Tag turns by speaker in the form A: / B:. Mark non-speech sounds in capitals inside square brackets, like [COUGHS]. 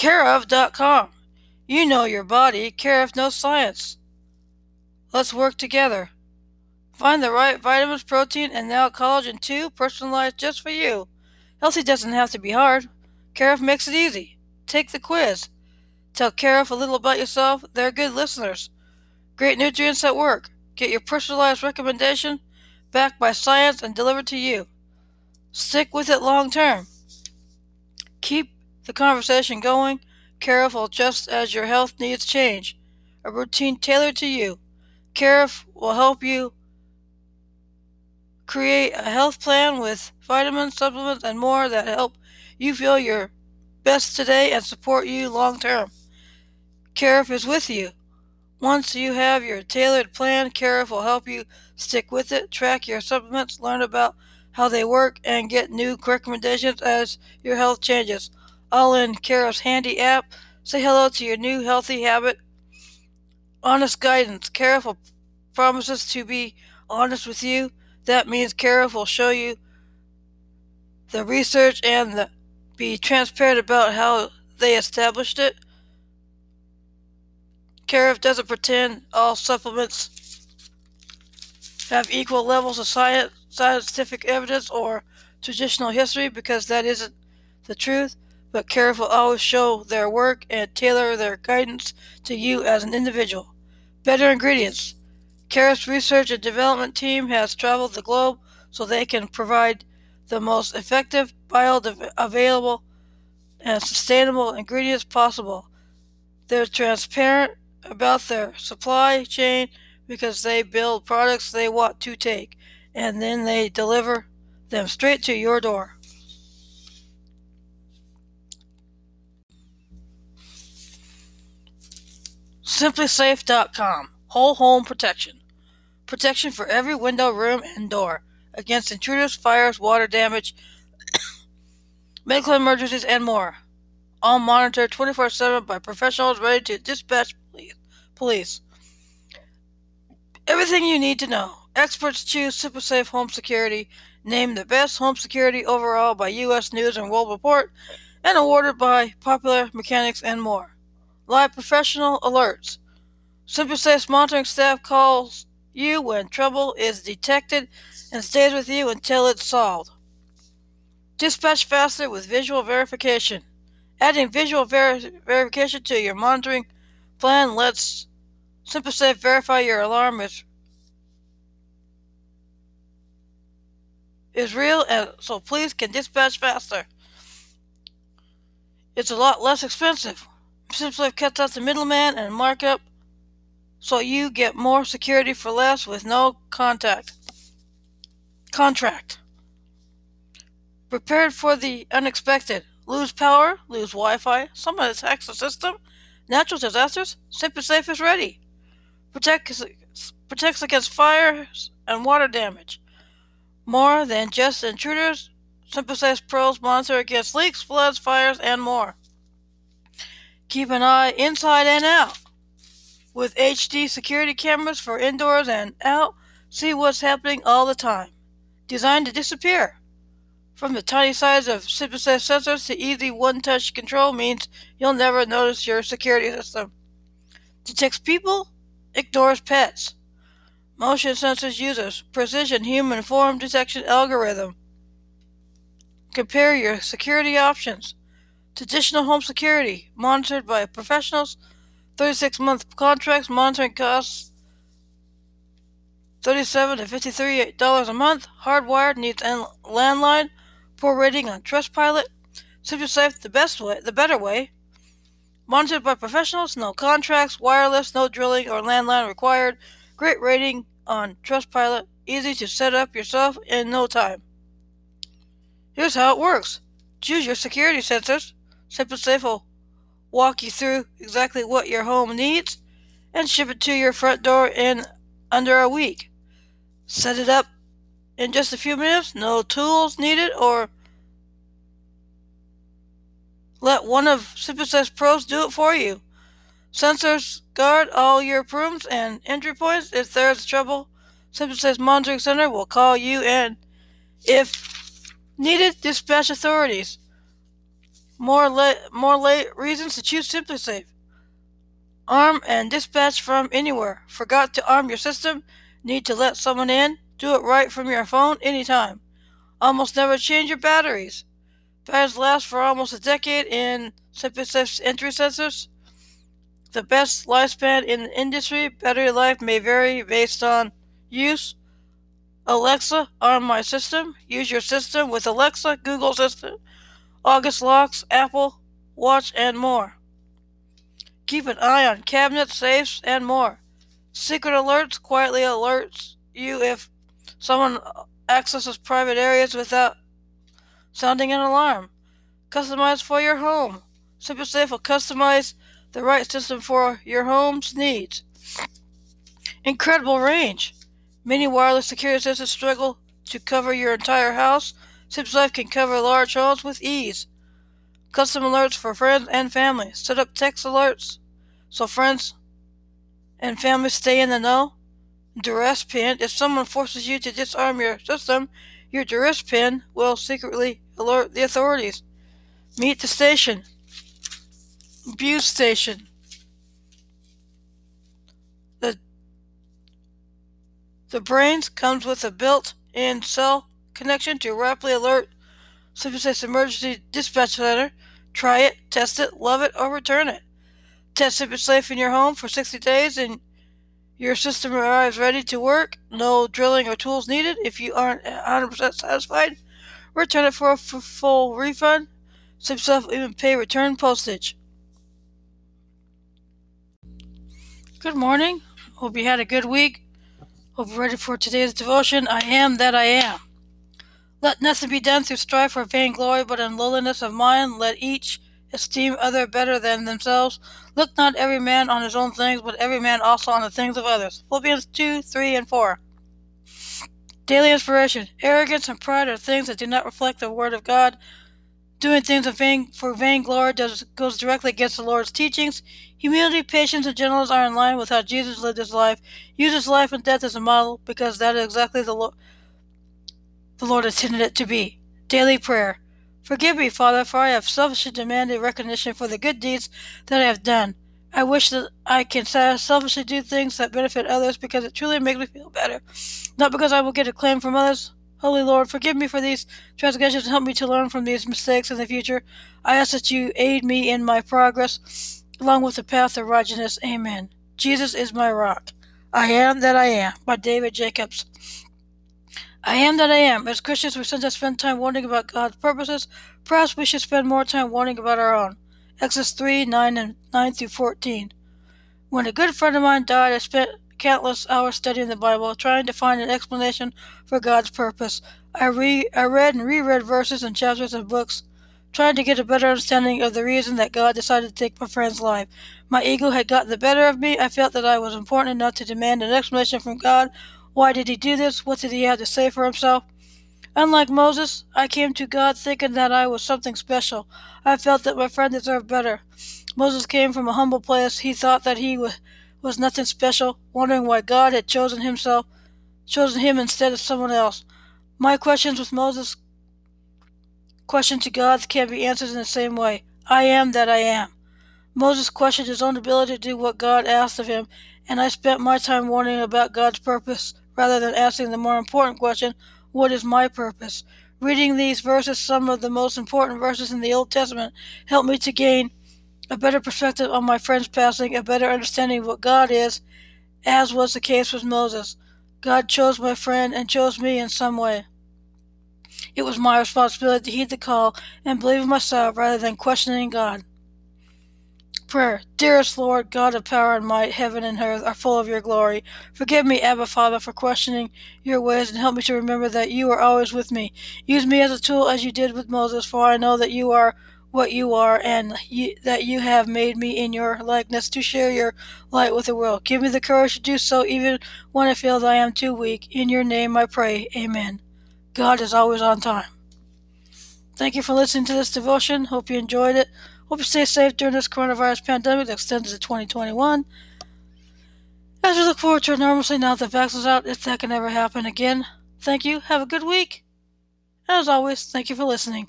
A: Careof.com. You know your body, care of knows science. Let's work together. Find the right vitamins, protein, and now collagen 2 personalized just for you. Healthy doesn't have to be hard. Care of makes it easy. Take the quiz. Tell Care of a little about yourself. They're good listeners. Great nutrients at work. Get your personalized recommendation backed by science and delivered to you. Stick with it long term. Keep the conversation going. Careful just as your health needs change. A routine tailored to you. Care of will help you create a health plan with vitamins, supplements, and more that help you feel your best today and support you long term. Care of is with you. Once you have your tailored plan, Care of will help you stick with it, track your supplements, learn about how they work, and get new recommendations as your health changes. All in Care of's handy app. Say hello to your new healthy habit. Honest guidance. Will promises to be honest with you. That means Care of will show you the research and the, be transparent about how they established it. Care of doesn't pretend all supplements have equal levels of science, scientific evidence or traditional history because that isn't the truth, but Care of will always show their work and tailor their guidance to you as an individual. Better ingredients. Care of's research and development team has traveled the globe so they can provide the most effective, bioavailable, and sustainable ingredients possible. They're transparent about their supply chain because they build products they want to take and then they deliver them straight to your door. SimpliSafe.com Whole home protection. Protection for every window, room, and door against intruders, fires, water damage, [COUGHS] medical emergencies, and more. All monitored 24 7 by professionals ready to dispatch police. Everything you need to know. Experts choose SimpliSafe Home Security, named the best home security overall by U.S. News and World Report, and awarded by Popular Mechanics and more. Live professional alerts. SimpliSafe's monitoring staff calls you when trouble is detected and stays with you until it's solved. Dispatch faster with visual verification. Adding visual ver- verification to your monitoring plan lets SimpliSafe verify your alarm is is real and so please can dispatch faster. It's a lot less expensive. SimpliSafe cuts out the middleman and markup so you get more security for less with no contact. Contract. Prepared for the unexpected. Lose power, lose Wi Fi, someone attacks the system, natural disasters, SimpliSafe is ready protects, protects against fires and water damage. More than just intruders, SimpliSafe Pros monitor against leaks, floods, fires, and more. Keep an eye inside and out. With HD security cameras for indoors and out, see what's happening all the time. Designed to disappear. From the tiny size of SimpliSafe sensors to easy one-touch control means you'll never notice your security system. Detects people, ignores pets. Motion sensors uses precision human form detection algorithm. Compare your security options. Traditional home security, monitored by professionals, 36 month contracts, monitoring costs 37 to $53 a month. Hardwired needs landline, poor rating on Trustpilot. SimpliSafe the best way, the better way. Monitored by professionals, no contracts, wireless, no drilling or landline required. Great rating on Trustpilot, easy to set up yourself in no time. Here's how it works. Choose your security sensors. SimpliSafe will walk you through exactly what your home needs and ship it to your front door in under a week. Set it up in just a few minutes, no tools needed or let one of SimpliSafe Pros do it for you. Sensors guard all your rooms and entry points. If there's trouble, SimpliSafe Monitoring Center will call you and, if needed, dispatch authorities. More more late reasons to choose SimpliSafe. Arm and dispatch from anywhere. Forgot to arm your system? Need to let someone in? Do it right from your phone anytime. Almost never change your batteries. Batteries last for almost a decade in SimpliSafe's entry sensors. The best lifespan in the industry. Battery life may vary based on use. Alexa, arm my system. Use your system with Alexa, Google Assistant, August locks, Apple Watch, and more. Keep an eye on cabinets, safes, and more. Secret alerts quietly alerts you if someone accesses private areas without sounding an alarm. Customized for your home. SimpliSafe will customize the right system for your home's needs. Incredible range. Many wireless security systems struggle to cover your entire house. SimpliSafe can cover large homes with ease. Custom alerts for friends and family. Set up text alerts so friends and family stay in the know. Duress pin. If someone forces you to disarm your system, your duress pin will secretly alert the authorities. Meet the station. Abuse station. The the brains comes with a built-in cell connection to rapidly alert SimpliSafe's emergency dispatch center. Try it, test it, love it, or return it. Test SimpliSafe in your home for 60 days and your system arrives ready to work. No drilling or tools needed. If you aren't 100% satisfied, return it for a f- full refund. SimpliSafe will even pay return postage. Good morning. Hope you had a good week. Hope you're ready for today's devotion. I am that I am. Let nothing be done through strife or vainglory, but in lowliness of mind let each esteem other better than themselves. Look not every man on his own things, but every man also on the things of others. Philippians 2, 3, and 4. Daily inspiration. Arrogance and pride are things that do not reflect the Word of God. Doing things vain, for vainglory does, goes directly against the Lord's teachings. Humility, patience, and gentleness are in line with how Jesus lived his life. Use his life and death as a model because that is exactly the, Lo- the Lord intended it to be. Daily prayer. Forgive me, Father, for I have selfishly demanded recognition for the good deeds that I have done. I wish that I can selfishly do things that benefit others because it truly makes me feel better, not because I will get acclaim from others. Holy Lord, forgive me for these transgressions and help me to learn from these mistakes in the future. I ask that you aid me in my progress along with the path of righteousness. Amen. Jesus is my rock. I am that I am by David Jacobs. I am that I am. As Christians, we to spend time wondering about God's purposes. Perhaps we should spend more time wondering about our own. Exodus 3 9 and 9 through 14. When a good friend of mine died, I spent countless hours studying the Bible, trying to find an explanation for God's purpose. I, re- I read and reread verses and chapters of books, trying to get a better understanding of the reason that God decided to take my friend's life. My ego had gotten the better of me. I felt that I was important enough to demand an explanation from God why did he do this? What did he have to say for himself? Unlike Moses, I came to God thinking that I was something special. I felt that my friend deserved better. Moses came from a humble place. He thought that he was nothing special, wondering why God had chosen himself, chosen him instead of someone else. My questions with Moses, question to God, can't be answered in the same way. I am that I am. Moses questioned his own ability to do what God asked of him, and I spent my time wondering about God's purpose rather than asking the more important question, What is my purpose? Reading these verses, some of the most important verses in the Old Testament, helped me to gain a better perspective on my friend's passing, a better understanding of what God is, as was the case with Moses. God chose my friend and chose me in some way. It was my responsibility to heed the call and believe in myself rather than questioning God. Prayer. Dearest Lord, God of power and might, heaven and earth are full of your glory. Forgive me, Abba Father, for questioning your ways and help me to remember that you are always with me. Use me as a tool as you did with Moses, for I know that you are what you are and you, that you have made me in your likeness to share your light with the world. Give me the courage to do so even when I feel that I am too weak. In your name I pray. Amen. God is always on time. Thank you for listening to this devotion. Hope you enjoyed it. Hope you stay safe during this coronavirus pandemic that extends to 2021. As we look forward to normalcy now that the vaccine's out, if that can ever happen again. Thank you. Have a good week. And as always, thank you for listening.